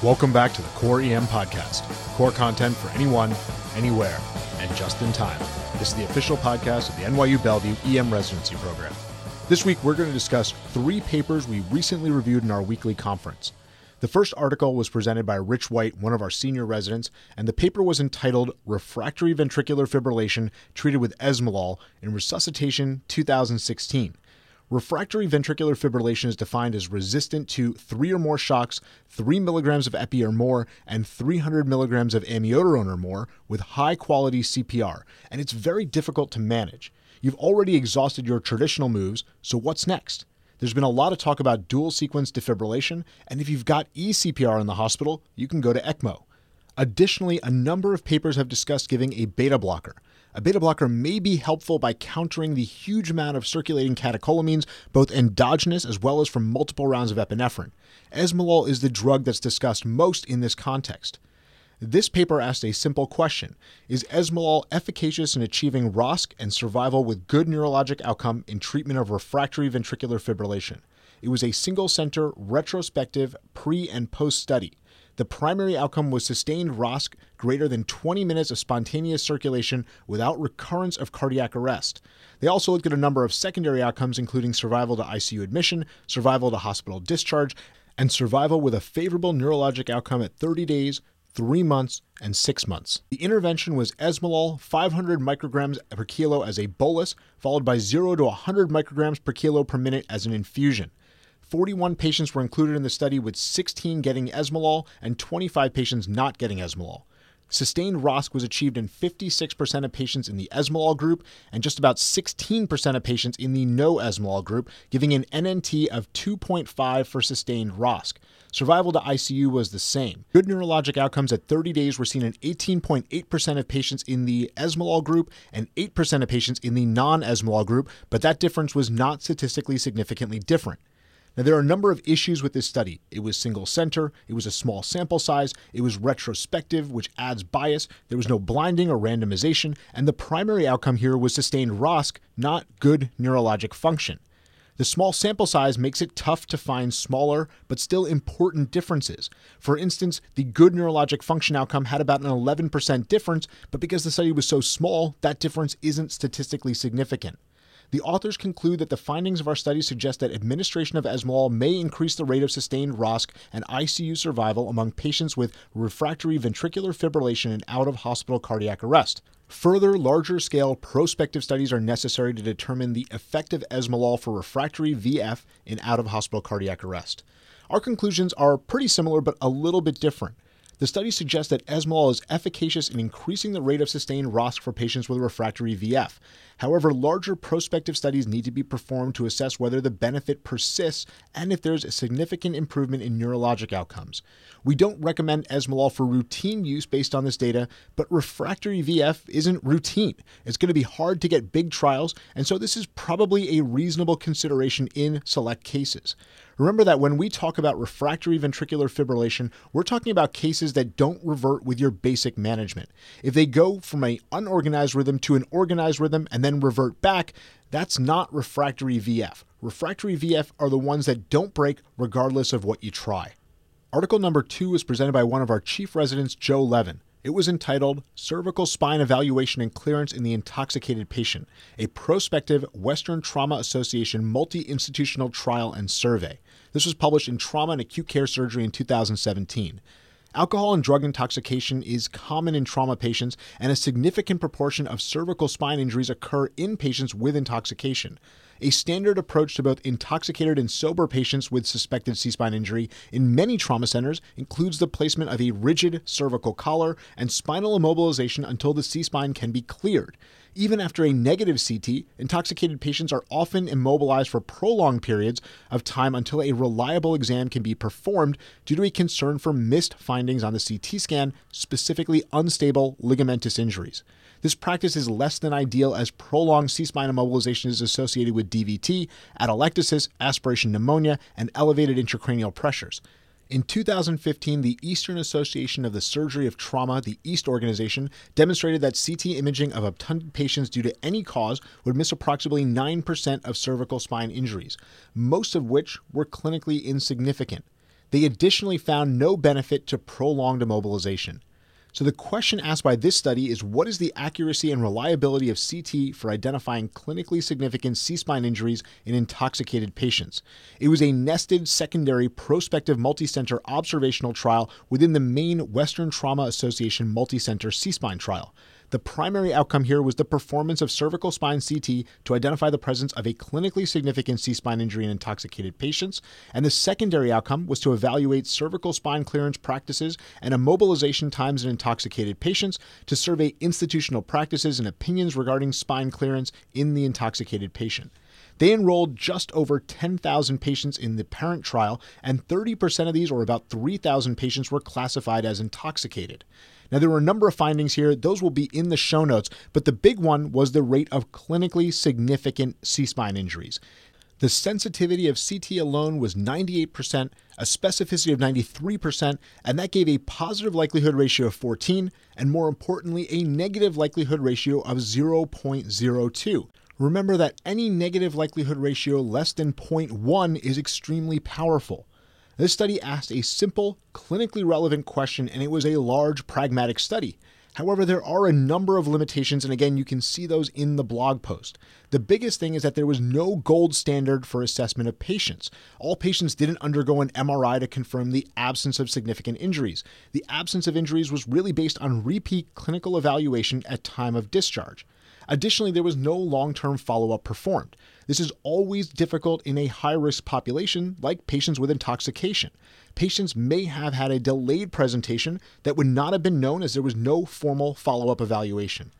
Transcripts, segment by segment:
Welcome back to the Core EM Podcast. Core content for anyone, anywhere, and just in time. This is the official podcast of the NYU Bellevue EM Residency Program. This week, we're going to discuss three papers we recently reviewed in our weekly conference. The first article was presented by Rich White, one of our senior residents, and the paper was entitled Refractory Ventricular Fibrillation Treated with Esmolol in Resuscitation 2016. Refractory ventricular fibrillation is defined as resistant to three or more shocks, three milligrams of epi or more, and 300 milligrams of amiodarone or more with high quality CPR, and it's very difficult to manage. You've already exhausted your traditional moves, so what's next? There's been a lot of talk about dual sequence defibrillation, and if you've got eCPR in the hospital, you can go to ECMO. Additionally, a number of papers have discussed giving a beta blocker. A beta blocker may be helpful by countering the huge amount of circulating catecholamines, both endogenous as well as from multiple rounds of epinephrine. Esmolol is the drug that's discussed most in this context. This paper asked a simple question Is esmolol efficacious in achieving ROSC and survival with good neurologic outcome in treatment of refractory ventricular fibrillation? It was a single center, retrospective, pre and post study. The primary outcome was sustained ROSC greater than 20 minutes of spontaneous circulation without recurrence of cardiac arrest. They also looked at a number of secondary outcomes, including survival to ICU admission, survival to hospital discharge, and survival with a favorable neurologic outcome at 30 days, three months, and six months. The intervention was esmolol, 500 micrograms per kilo as a bolus, followed by 0 to 100 micrograms per kilo per minute as an infusion. 41 patients were included in the study, with 16 getting esmolol and 25 patients not getting esmolol. Sustained ROSC was achieved in 56% of patients in the esmolol group and just about 16% of patients in the no esmolol group, giving an NNT of 2.5 for sustained ROSC. Survival to ICU was the same. Good neurologic outcomes at 30 days were seen in 18.8% of patients in the esmolol group and 8% of patients in the non esmolol group, but that difference was not statistically significantly different. Now, there are a number of issues with this study. It was single center, it was a small sample size, it was retrospective, which adds bias, there was no blinding or randomization, and the primary outcome here was sustained ROSC, not good neurologic function. The small sample size makes it tough to find smaller but still important differences. For instance, the good neurologic function outcome had about an 11% difference, but because the study was so small, that difference isn't statistically significant. The authors conclude that the findings of our study suggest that administration of esmolol may increase the rate of sustained ROSC and ICU survival among patients with refractory ventricular fibrillation and out of hospital cardiac arrest. Further, larger scale prospective studies are necessary to determine the effect of esmolol for refractory VF in out of hospital cardiac arrest. Our conclusions are pretty similar but a little bit different. The study suggests that esmolol is efficacious in increasing the rate of sustained ROSC for patients with refractory VF. However, larger prospective studies need to be performed to assess whether the benefit persists and if there's a significant improvement in neurologic outcomes. We don't recommend esmolol for routine use based on this data, but refractory VF isn't routine. It's going to be hard to get big trials, and so this is probably a reasonable consideration in select cases. Remember that when we talk about refractory ventricular fibrillation, we're talking about cases that don't revert with your basic management. If they go from an unorganized rhythm to an organized rhythm and then revert back, that's not refractory VF. Refractory VF are the ones that don't break regardless of what you try. Article number two is presented by one of our chief residents, Joe Levin. It was entitled Cervical Spine Evaluation and Clearance in the Intoxicated Patient, a prospective Western Trauma Association multi institutional trial and survey. This was published in Trauma and Acute Care Surgery in 2017. Alcohol and drug intoxication is common in trauma patients, and a significant proportion of cervical spine injuries occur in patients with intoxication. A standard approach to both intoxicated and sober patients with suspected C spine injury in many trauma centers includes the placement of a rigid cervical collar and spinal immobilization until the C spine can be cleared. Even after a negative CT, intoxicated patients are often immobilized for prolonged periods of time until a reliable exam can be performed due to a concern for missed findings on the CT scan, specifically unstable ligamentous injuries. This practice is less than ideal as prolonged C spine immobilization is associated with DVT, atelectasis, aspiration pneumonia, and elevated intracranial pressures. In 2015, the Eastern Association of the Surgery of Trauma, the EAST organization, demonstrated that CT imaging of obtunded patients due to any cause would miss approximately 9% of cervical spine injuries, most of which were clinically insignificant. They additionally found no benefit to prolonged immobilization. So, the question asked by this study is what is the accuracy and reliability of CT for identifying clinically significant C spine injuries in intoxicated patients? It was a nested secondary prospective multicenter observational trial within the main Western Trauma Association multicenter C spine trial. The primary outcome here was the performance of cervical spine CT to identify the presence of a clinically significant C spine injury in intoxicated patients, and the secondary outcome was to evaluate cervical spine clearance practices and immobilization times in intoxicated patients to survey institutional practices and opinions regarding spine clearance in the intoxicated patient. They enrolled just over 10,000 patients in the parent trial, and 30% of these, or about 3,000 patients, were classified as intoxicated. Now, there were a number of findings here. Those will be in the show notes, but the big one was the rate of clinically significant C spine injuries. The sensitivity of CT alone was 98%, a specificity of 93%, and that gave a positive likelihood ratio of 14, and more importantly, a negative likelihood ratio of 0.02. Remember that any negative likelihood ratio less than 0.1 is extremely powerful. This study asked a simple, clinically relevant question, and it was a large, pragmatic study. However, there are a number of limitations, and again, you can see those in the blog post. The biggest thing is that there was no gold standard for assessment of patients. All patients didn't undergo an MRI to confirm the absence of significant injuries. The absence of injuries was really based on repeat clinical evaluation at time of discharge. Additionally, there was no long term follow up performed. This is always difficult in a high risk population like patients with intoxication. Patients may have had a delayed presentation that would not have been known as there was no formal follow up evaluation.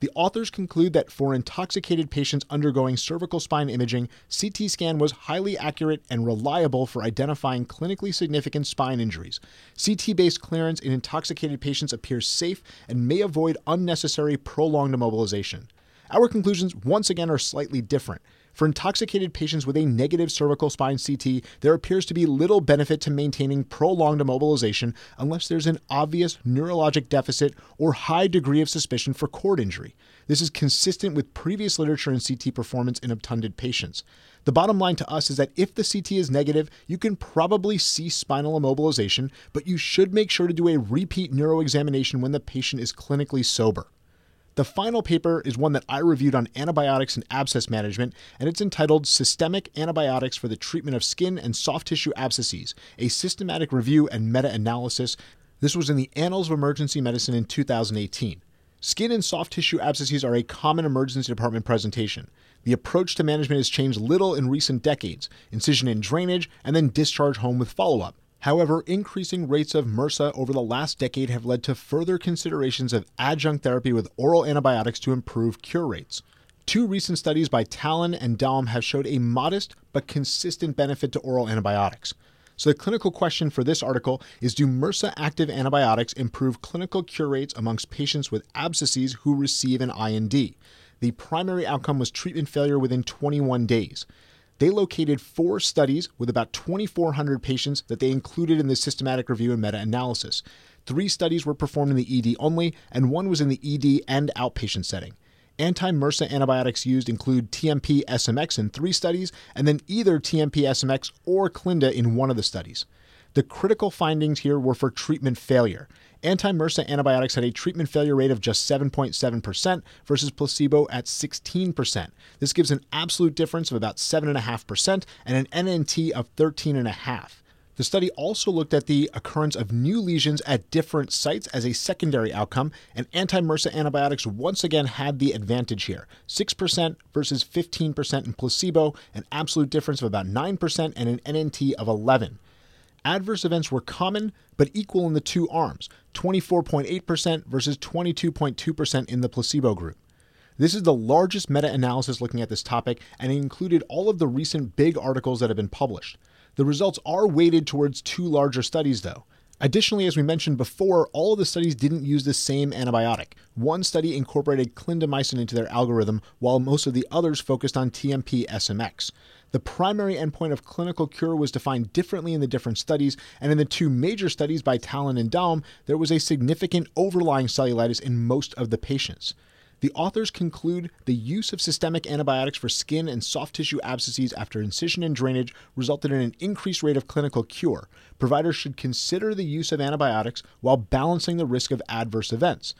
The authors conclude that for intoxicated patients undergoing cervical spine imaging, CT scan was highly accurate and reliable for identifying clinically significant spine injuries. CT based clearance in intoxicated patients appears safe and may avoid unnecessary prolonged immobilization. Our conclusions, once again, are slightly different. For intoxicated patients with a negative cervical spine CT, there appears to be little benefit to maintaining prolonged immobilization unless there's an obvious neurologic deficit or high degree of suspicion for cord injury. This is consistent with previous literature in CT performance in obtunded patients. The bottom line to us is that if the CT is negative, you can probably see spinal immobilization, but you should make sure to do a repeat neuroexamination when the patient is clinically sober. The final paper is one that I reviewed on antibiotics and abscess management, and it's entitled Systemic Antibiotics for the Treatment of Skin and Soft Tissue Abscesses, a systematic review and meta analysis. This was in the Annals of Emergency Medicine in 2018. Skin and soft tissue abscesses are a common emergency department presentation. The approach to management has changed little in recent decades incision and drainage, and then discharge home with follow up. However, increasing rates of MRSA over the last decade have led to further considerations of adjunct therapy with oral antibiotics to improve cure rates. Two recent studies by Talan and Daum have showed a modest but consistent benefit to oral antibiotics. So, the clinical question for this article is Do MRSA active antibiotics improve clinical cure rates amongst patients with abscesses who receive an IND? The primary outcome was treatment failure within 21 days. They located four studies with about 2,400 patients that they included in the systematic review and meta analysis. Three studies were performed in the ED only, and one was in the ED and outpatient setting. Anti MRSA antibiotics used include TMP SMX in three studies, and then either TMP SMX or Clinda in one of the studies. The critical findings here were for treatment failure. Anti MRSA antibiotics had a treatment failure rate of just 7.7% versus placebo at 16%. This gives an absolute difference of about 7.5% and an NNT of 13.5. The study also looked at the occurrence of new lesions at different sites as a secondary outcome, and anti MRSA antibiotics once again had the advantage here 6% versus 15% in placebo, an absolute difference of about 9%, and an NNT of 11 adverse events were common but equal in the two arms 24.8% versus 22.2% in the placebo group. This is the largest meta analysis looking at this topic, and it included all of the recent big articles that have been published. The results are weighted towards two larger studies, though. Additionally, as we mentioned before, all of the studies didn't use the same antibiotic. One study incorporated clindamycin into their algorithm, while most of the others focused on TMP SMX. The primary endpoint of clinical cure was defined differently in the different studies, and in the two major studies by Talan and Daum, there was a significant overlying cellulitis in most of the patients. The authors conclude the use of systemic antibiotics for skin and soft tissue abscesses after incision and drainage resulted in an increased rate of clinical cure. Providers should consider the use of antibiotics while balancing the risk of adverse events.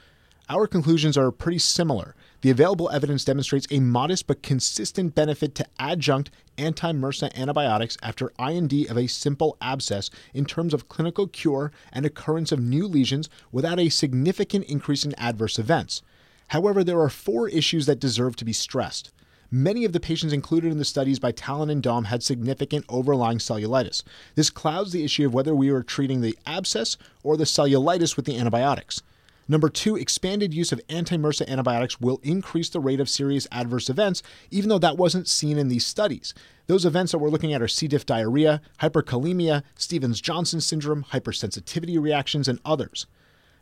Our conclusions are pretty similar. The available evidence demonstrates a modest but consistent benefit to adjunct anti MRSA antibiotics after IND of a simple abscess in terms of clinical cure and occurrence of new lesions without a significant increase in adverse events. However, there are four issues that deserve to be stressed. Many of the patients included in the studies by Talan and Daum had significant overlying cellulitis. This clouds the issue of whether we were treating the abscess or the cellulitis with the antibiotics. Number two, expanded use of anti MRSA antibiotics will increase the rate of serious adverse events, even though that wasn't seen in these studies. Those events that we're looking at are C. diff diarrhea, hyperkalemia, Stevens Johnson syndrome, hypersensitivity reactions, and others.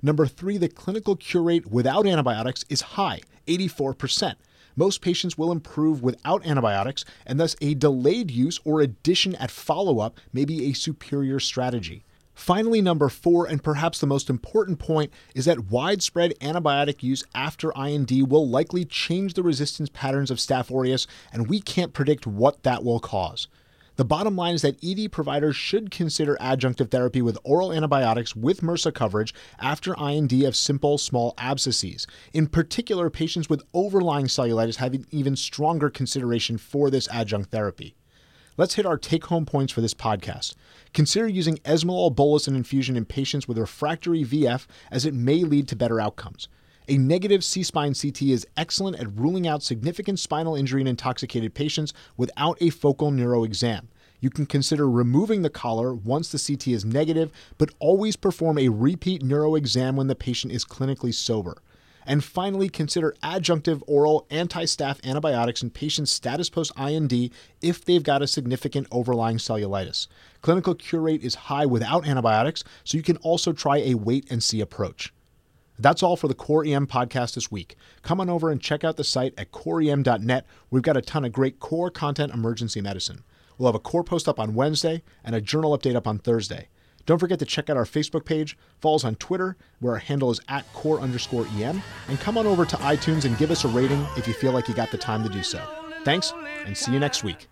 Number three, the clinical cure rate without antibiotics is high, 84%. Most patients will improve without antibiotics, and thus a delayed use or addition at follow up may be a superior strategy. Finally, number four, and perhaps the most important point, is that widespread antibiotic use after IND will likely change the resistance patterns of Staph aureus, and we can't predict what that will cause. The bottom line is that ED providers should consider adjunctive therapy with oral antibiotics with MRSA coverage after IND of simple small abscesses. In particular, patients with overlying cellulitis have an even stronger consideration for this adjunct therapy. Let's hit our take home points for this podcast. Consider using Esmolol bolus and infusion in patients with refractory VF as it may lead to better outcomes. A negative C spine CT is excellent at ruling out significant spinal injury in intoxicated patients without a focal neuro exam. You can consider removing the collar once the CT is negative, but always perform a repeat neuro exam when the patient is clinically sober. And finally, consider adjunctive oral anti staph antibiotics in patients' status post IND if they've got a significant overlying cellulitis. Clinical cure rate is high without antibiotics, so you can also try a wait and see approach. That's all for the Core EM podcast this week. Come on over and check out the site at coreem.net. We've got a ton of great core content emergency medicine. We'll have a core post up on Wednesday and a journal update up on Thursday. Don't forget to check out our Facebook page, follow us on Twitter, where our handle is at core underscore EM, and come on over to iTunes and give us a rating if you feel like you got the time to do so. Thanks, and see you next week.